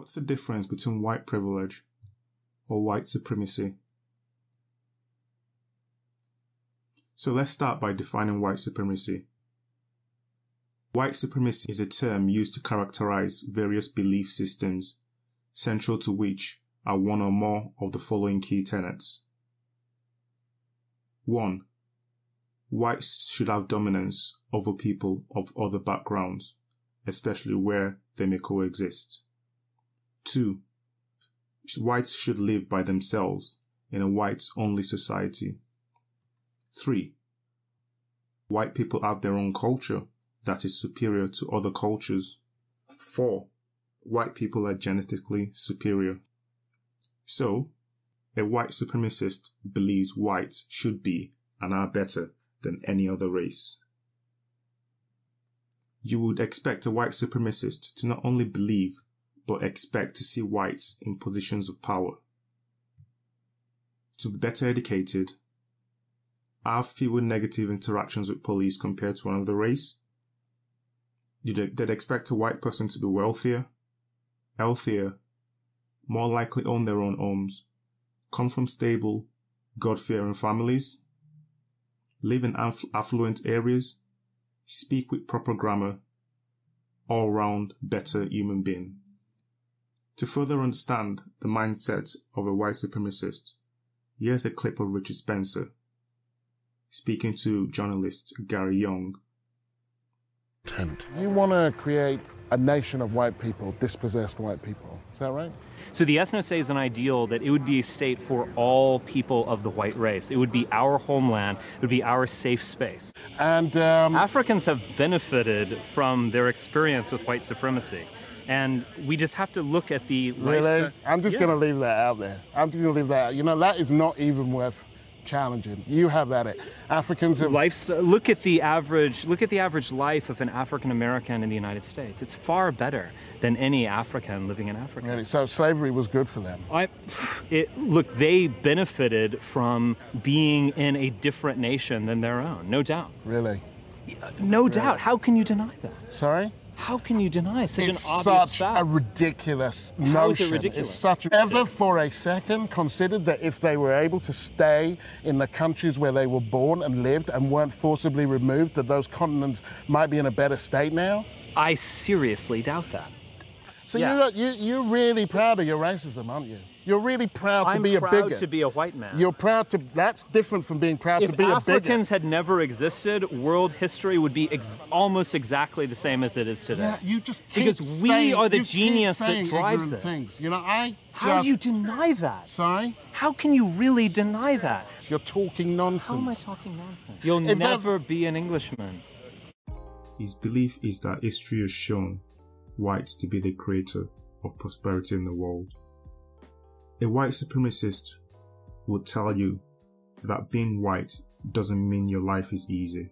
What's the difference between white privilege or white supremacy? So let's start by defining white supremacy. White supremacy is a term used to characterize various belief systems, central to which are one or more of the following key tenets. 1. Whites should have dominance over people of other backgrounds, especially where they may coexist. 2. Whites should live by themselves in a whites only society. 3. White people have their own culture that is superior to other cultures. 4. White people are genetically superior. So, a white supremacist believes whites should be and are better than any other race. You would expect a white supremacist to not only believe but expect to see whites in positions of power. To be better educated, have fewer negative interactions with police compared to another race. You'd expect a white person to be wealthier, healthier, more likely own their own homes, come from stable, God-fearing families, live in affluent areas, speak with proper grammar, all round better human being. To further understand the mindset of a white supremacist, here's a clip of Richard Spencer speaking to journalist Gary Younge. You want to create a nation of white people, dispossessed white people. Is that right? So the ethnostate is an ideal that it would be a state for all people of the white race. It would be our homeland. It would be our safe space. And um... Africans have benefited from their experience with white supremacy. And we just have to look at the really. I'm just yeah. going to leave that out there. I'm just going to leave that. Out. You know, that is not even worth challenging. You have at it. Africans have lifestyle. Look at the average. Look at the average life of an African American in the United States. It's far better than any African living in Africa. Really? So slavery was good for them. I, it, look, they benefited from being in a different nation than their own, no doubt. Really. No really? doubt. How can you deny that? Sorry. How can you deny such it's an obvious such fact? a ridiculous How notion. Is it ridiculous? It's such ever for a second considered that if they were able to stay in the countries where they were born and lived and weren't forcibly removed, that those continents might be in a better state now? I seriously doubt that. So yeah. you, you, you're really proud of your racism, aren't you? You're really proud I'm to be proud a bigot. to be a white man. You're proud to. That's different from being proud if to be Africans a bigot. If Africans had never existed, world history would be ex almost exactly the same as it is today. Yeah, you just because we saying, are the genius that drives it. Things. You know, I. How just, do you deny that? Sorry. How can you really deny that? You're talking nonsense. How am I talking nonsense? You'll if never that... be an Englishman. His belief is that history has shown whites to be the creator of prosperity in the world. A white supremacist will tell you that being white doesn't mean your life is easy.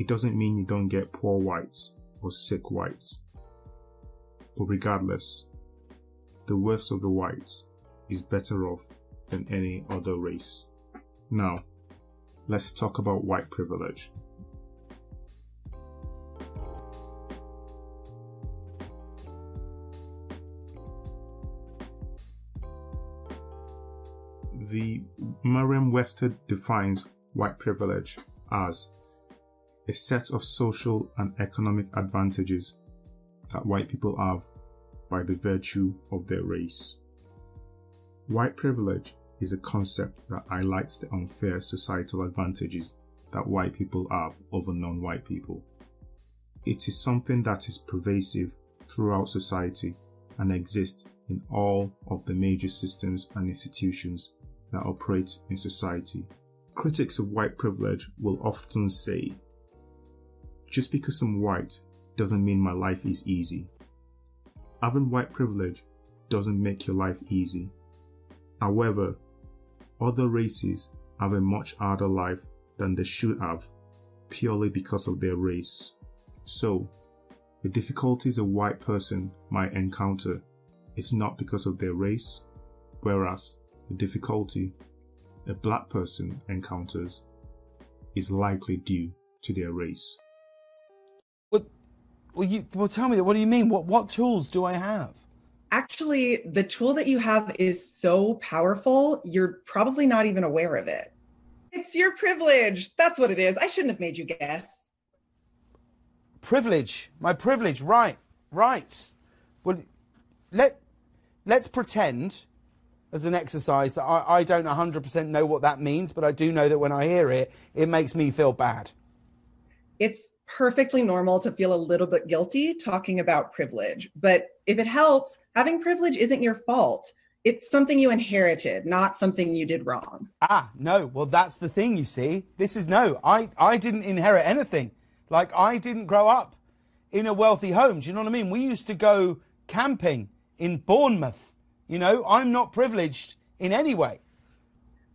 It doesn't mean you don't get poor whites or sick whites. But regardless, the worst of the whites is better off than any other race. Now, let's talk about white privilege. The Merriam-Webster defines white privilege as a set of social and economic advantages that white people have by the virtue of their race. White privilege is a concept that highlights the unfair societal advantages that white people have over non-white people. It is something that is pervasive throughout society and exists in all of the major systems and institutions that operate in society. Critics of white privilege will often say, just because I'm white doesn't mean my life is easy. Having white privilege doesn't make your life easy. However, other races have a much harder life than they should have purely because of their race. So, the difficulties a white person might encounter is not because of their race, whereas the difficulty a black person encounters is likely due to their race. Well, well, you, well tell me, what do you mean? What, what tools do I have? Actually, the tool that you have is so powerful, you're probably not even aware of it. It's your privilege. That's what it is. I shouldn't have made you guess. Privilege. My privilege. Right. Right. Well, let, let's pretend as an exercise that I, I don't 100% know what that means, but I do know that when I hear it, it makes me feel bad. It's perfectly normal to feel a little bit guilty talking about privilege. But if it helps, having privilege isn't your fault. It's something you inherited, not something you did wrong. Ah, no. Well, that's the thing, you see. This is no, I, I didn't inherit anything. Like, I didn't grow up in a wealthy home. Do you know what I mean? We used to go camping in Bournemouth. You know, I'm not privileged in any way.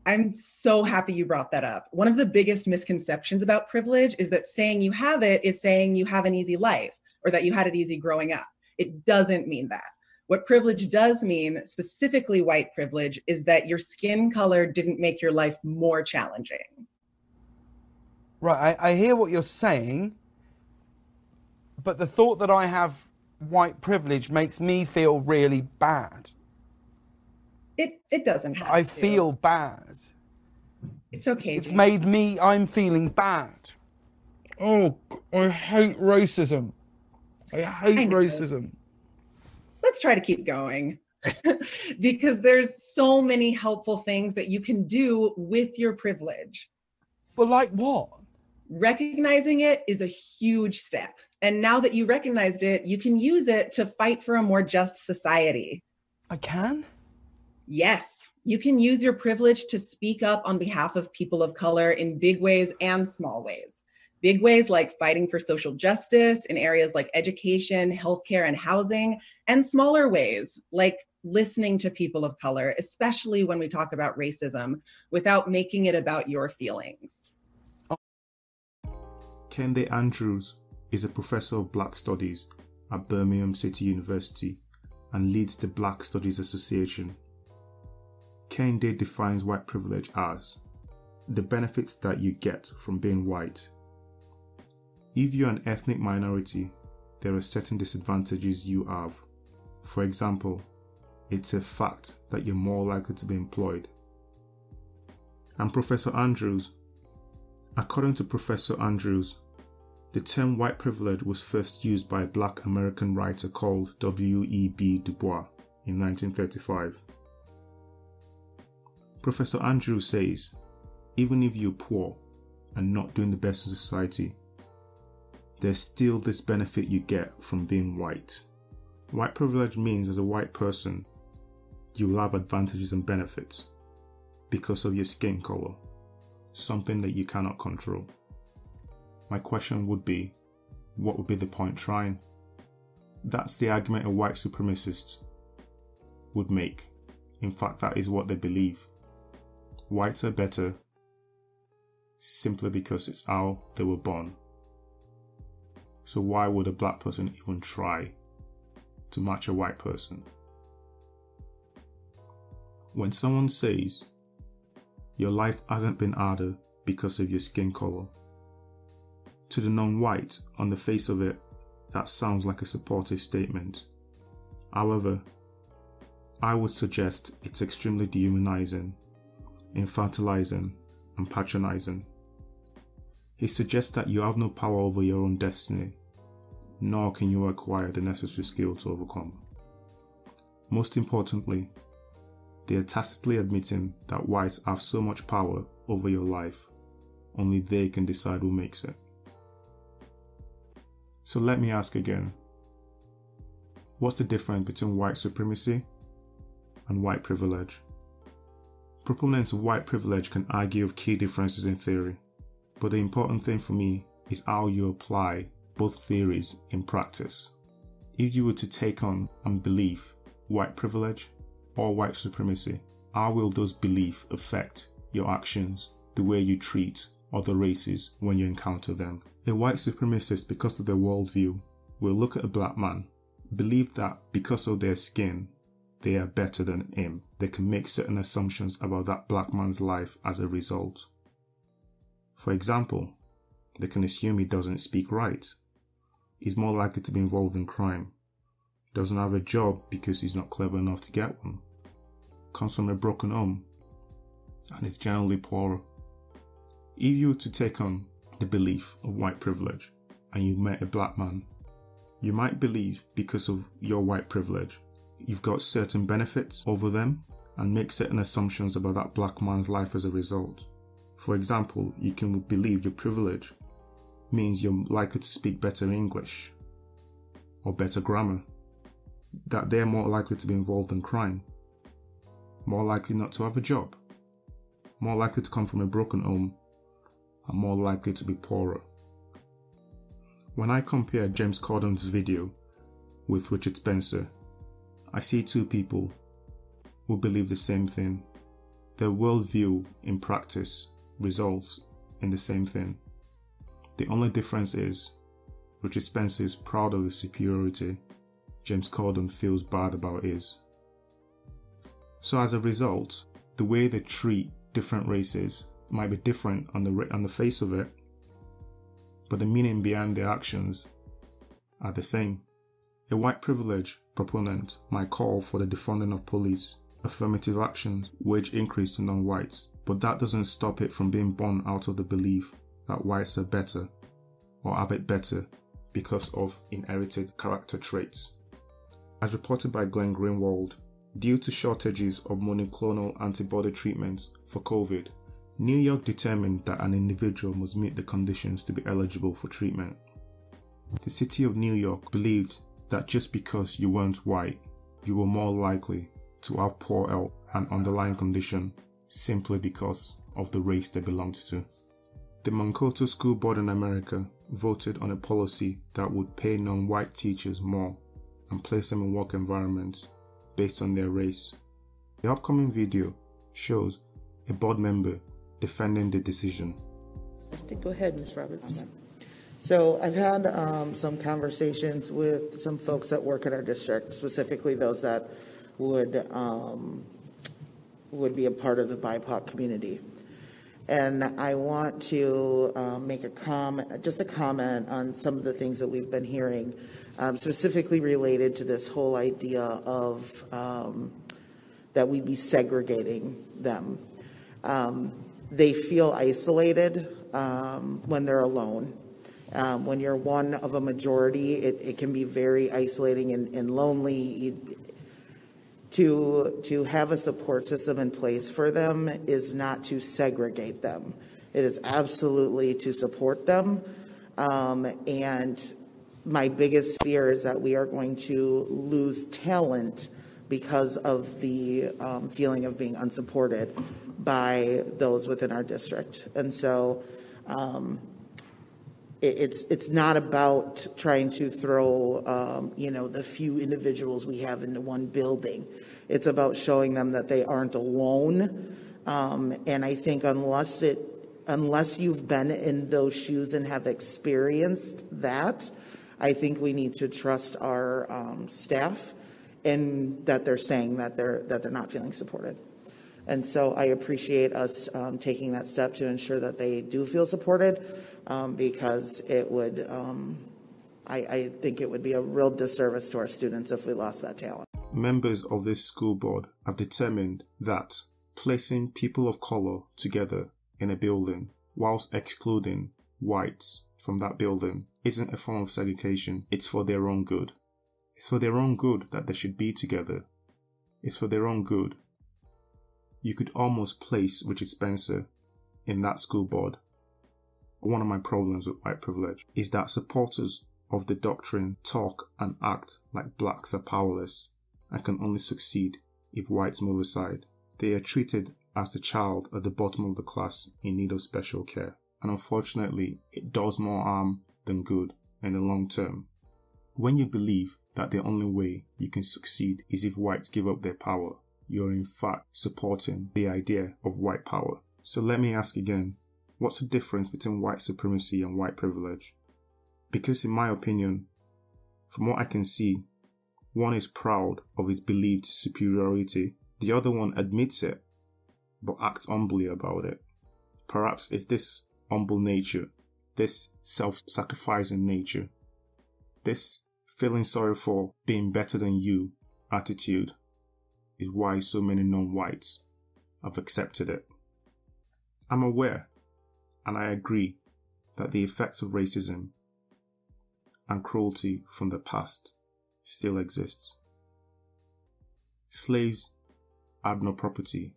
I'm so happy you brought that up. One of the biggest misconceptions about privilege is that saying you have it is saying you have an easy life or that you had it easy growing up. It doesn't mean that. What privilege does mean, specifically white privilege, is that your skin color didn't make your life more challenging. Right, I, I hear what you're saying, but the thought that I have white privilege makes me feel really bad. It it doesn't have I to. feel bad. it's okay. It's James. made me, I'm feeling bad. Oh, I hate racism. I hate I racism. let's try to keep going because there's so many helpful things that you can do with your privilege. But like what? Recognizing it is a huge step. And now that you recognized it, you can use it to fight for a more just society. I can? Yes, you can use your privilege to speak up on behalf of people of color in big ways and small ways. Big ways like fighting for social justice in areas like education, healthcare, and housing, and smaller ways like listening to people of color, especially when we talk about racism, without making it about your feelings. Kehinde Andrews is a professor of Black Studies at Birmingham City University and leads the Black Studies Association. Kehinde defines white privilege as the benefits that you get from being white. If you're an ethnic minority, there are certain disadvantages you have. For example, it's a fact that you're more likely to be employed. And Professor Andrews, according to Professor Andrews, the term white privilege was first used by a black American writer called W.E.B. Du Bois in 1935. Professor Andrew says, even if you're poor and not doing the best in society, there's still this benefit you get from being white. White privilege means as a white person, you will have advantages and benefits because of your skin color, something that you cannot control. My question would be what would be the point trying? That's the argument a white supremacist would make. In fact, that is what they believe. Whites are better simply because it's how they were born. So, why would a black person even try to match a white person? When someone says your life hasn't been harder because of your skin color, to the non white, on the face of it, that sounds like a supportive statement. However, I would suggest it's extremely dehumanizing, infantilizing, and patronizing. He suggests that you have no power over your own destiny, nor can you acquire the necessary skill to overcome. Most importantly, they are tacitly admitting that whites have so much power over your life, only they can decide who makes it. So let me ask again what's the difference between white supremacy and white privilege? Proponents of white privilege can argue of key differences in theory, but the important thing for me is how you apply both theories in practice. If you were to take on and believe white privilege or white supremacy, how will those beliefs affect your actions, the way you treat other races when you encounter them? A white supremacist, because of their worldview, will look at a black man, believe that because of their skin, they are better than him. They can make certain assumptions about that black man's life as a result. For example, they can assume he doesn't speak right. He's more likely to be involved in crime. doesn't have a job because he's not clever enough to get one, comes from a broken home, and is generally poorer. If you were to take on the belief of white privilege and you met a black man, you might believe because of your white privilege, you've got certain benefits over them and make certain assumptions about that black man's life as a result. For example, you can believe your privilege means you're likely to speak better English or better grammar, that they're more likely to be involved in crime, more likely not to have a job, more likely to come from a broken home, and more likely to be poorer. When I compare James Corden's video with Richard Spencer, I see two people who believe the same thing. Their worldview in practice results in the same thing. The only difference is Richard Spencer is proud of his superiority, James Corden feels bad about his. So as a result, the way they treat different races might be different on the on the face of it, but the meaning behind their actions are the same. A white privilege proponent might call for the defunding of police, affirmative action, wage increase to non-whites, but that doesn't stop it from being born out of the belief that whites are better or have it better because of inherited character traits. As reported by Glenn Greenwald, due to shortages of monoclonal antibody treatments for COVID, New York determined that an individual must meet the conditions to be eligible for treatment. The city of New York believed that just because you weren't white, you were more likely to have poor health and underlying condition simply because of the race they belonged to. The Mankato School Board in America voted on a policy that would pay non-white teachers more and place them in work environments based on their race. The upcoming video shows a board member defending the decision. Go ahead, Ms. Roberts. So I've had um, some conversations with some folks that work in our district, specifically those that would um, would be a part of the BIPOC community. And I want to um, make a comment, just a comment on some of the things that we've been hearing, um, specifically related to this whole idea of um, that we be segregating them. Um, they feel isolated when they're alone. Um, when you're one of a majority, it, it can be very isolating and, and lonely to to have a support system in place for them is not to segregate them. It is absolutely to support them. Um, and my biggest fear is that we are going to lose talent because of the um, feeling of being unsupported by those within our district. And so um, it's it's not about trying to throw um, you know the few individuals we have into one building. It's about showing them that they aren't alone. Um, and I think unless it unless you've been in those shoes and have experienced that, I think we need to trust our um, staff and that they're saying that they're that they're not feeling supported. And so I appreciate us um, taking that step to ensure that they do feel supported um, because it would, um, I, I think it would be a real disservice to our students if we lost that talent. Members of this school board have determined that placing people of color together in a building whilst excluding whites from that building isn't a form of segregation, it's for their own good. It's for their own good that they should be together. It's for their own good. You could almost place Richard Spencer in that school board one of my problems with white privilege is that supporters of the doctrine talk and act like blacks are powerless and can only succeed if whites move aside. They are treated as the child at the bottom of the class in need of special care, and unfortunately, it does more harm than good in the long term. When you believe that the only way you can succeed is if whites give up their power, you're in fact supporting the idea of white power. So let me ask again What's the difference between white supremacy and white privilege? Because, in my opinion, from what I can see, one is proud of his believed superiority, the other one admits it, but acts humbly about it. Perhaps it's this humble nature, this self sacrificing nature, this feeling sorry for being better than you attitude is why so many non whites have accepted it. I'm aware and I agree that the effects of racism and cruelty from the past still exist. Slaves had no property,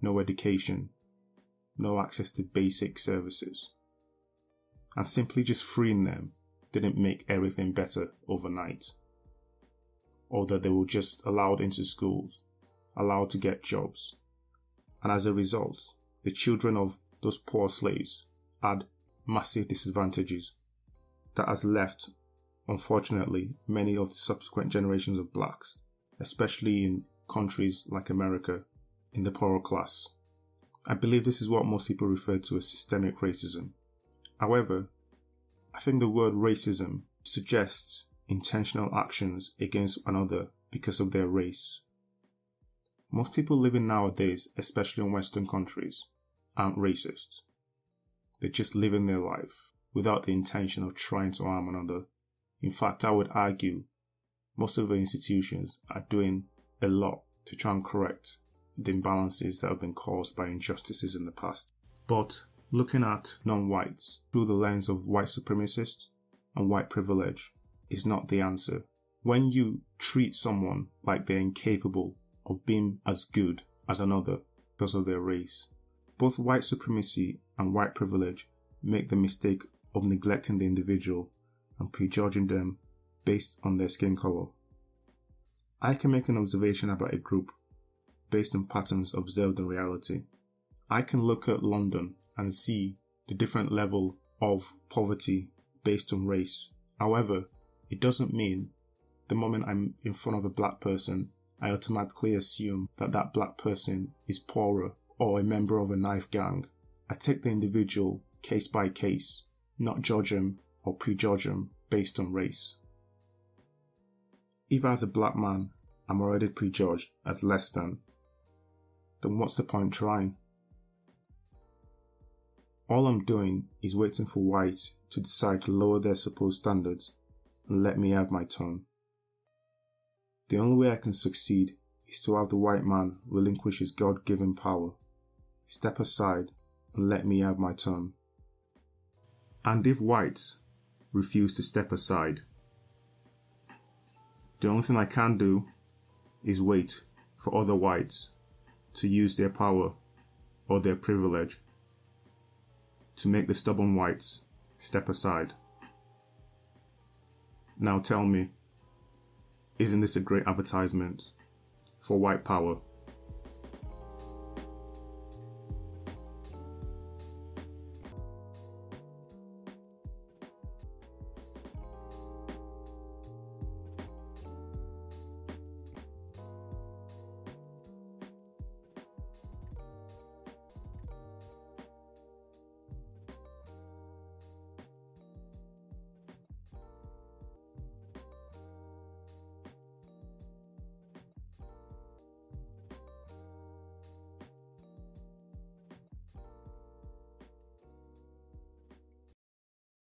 no education, no access to basic services. And simply just freeing them didn't make everything better overnight. Or that they were just allowed into schools, allowed to get jobs. And as a result, the children of those poor slaves had massive disadvantages that has left, unfortunately, many of the subsequent generations of blacks, especially in countries like America, in the poorer class. I believe this is what most people refer to as systemic racism. However, I think the word racism suggests intentional actions against another because of their race. Most people living nowadays, especially in Western countries, aren't racist. They're just living their life without the intention of trying to harm another. In fact, I would argue most of the institutions are doing a lot to try and correct the imbalances that have been caused by injustices in the past. But looking at non whites through the lens of white supremacists and white privilege is not the answer. When you treat someone like they're incapable of being as good as another because of their race, both white supremacy and white privilege make the mistake of neglecting the individual and prejudging them based on their skin color. I can make an observation about a group based on patterns observed in reality. I can look at London and see the different level of poverty based on race. However, it doesn't mean the moment I'm in front of a black person, I automatically assume that that black person is poorer or a member of a knife gang. I take the individual case by case, not judge him or prejudge him based on race. If as a black man I'm already prejudged as less than, then what's the point trying? All I'm doing is waiting for whites to decide to lower their supposed standards and let me have my turn. The only way I can succeed is to have the white man relinquish his God given power, step aside, and let me have my turn. And if whites refuse to step aside, the only thing I can do is wait for other whites to use their power or their privilege to make the stubborn whites step aside. Now tell me, isn't this a great advertisement for white power?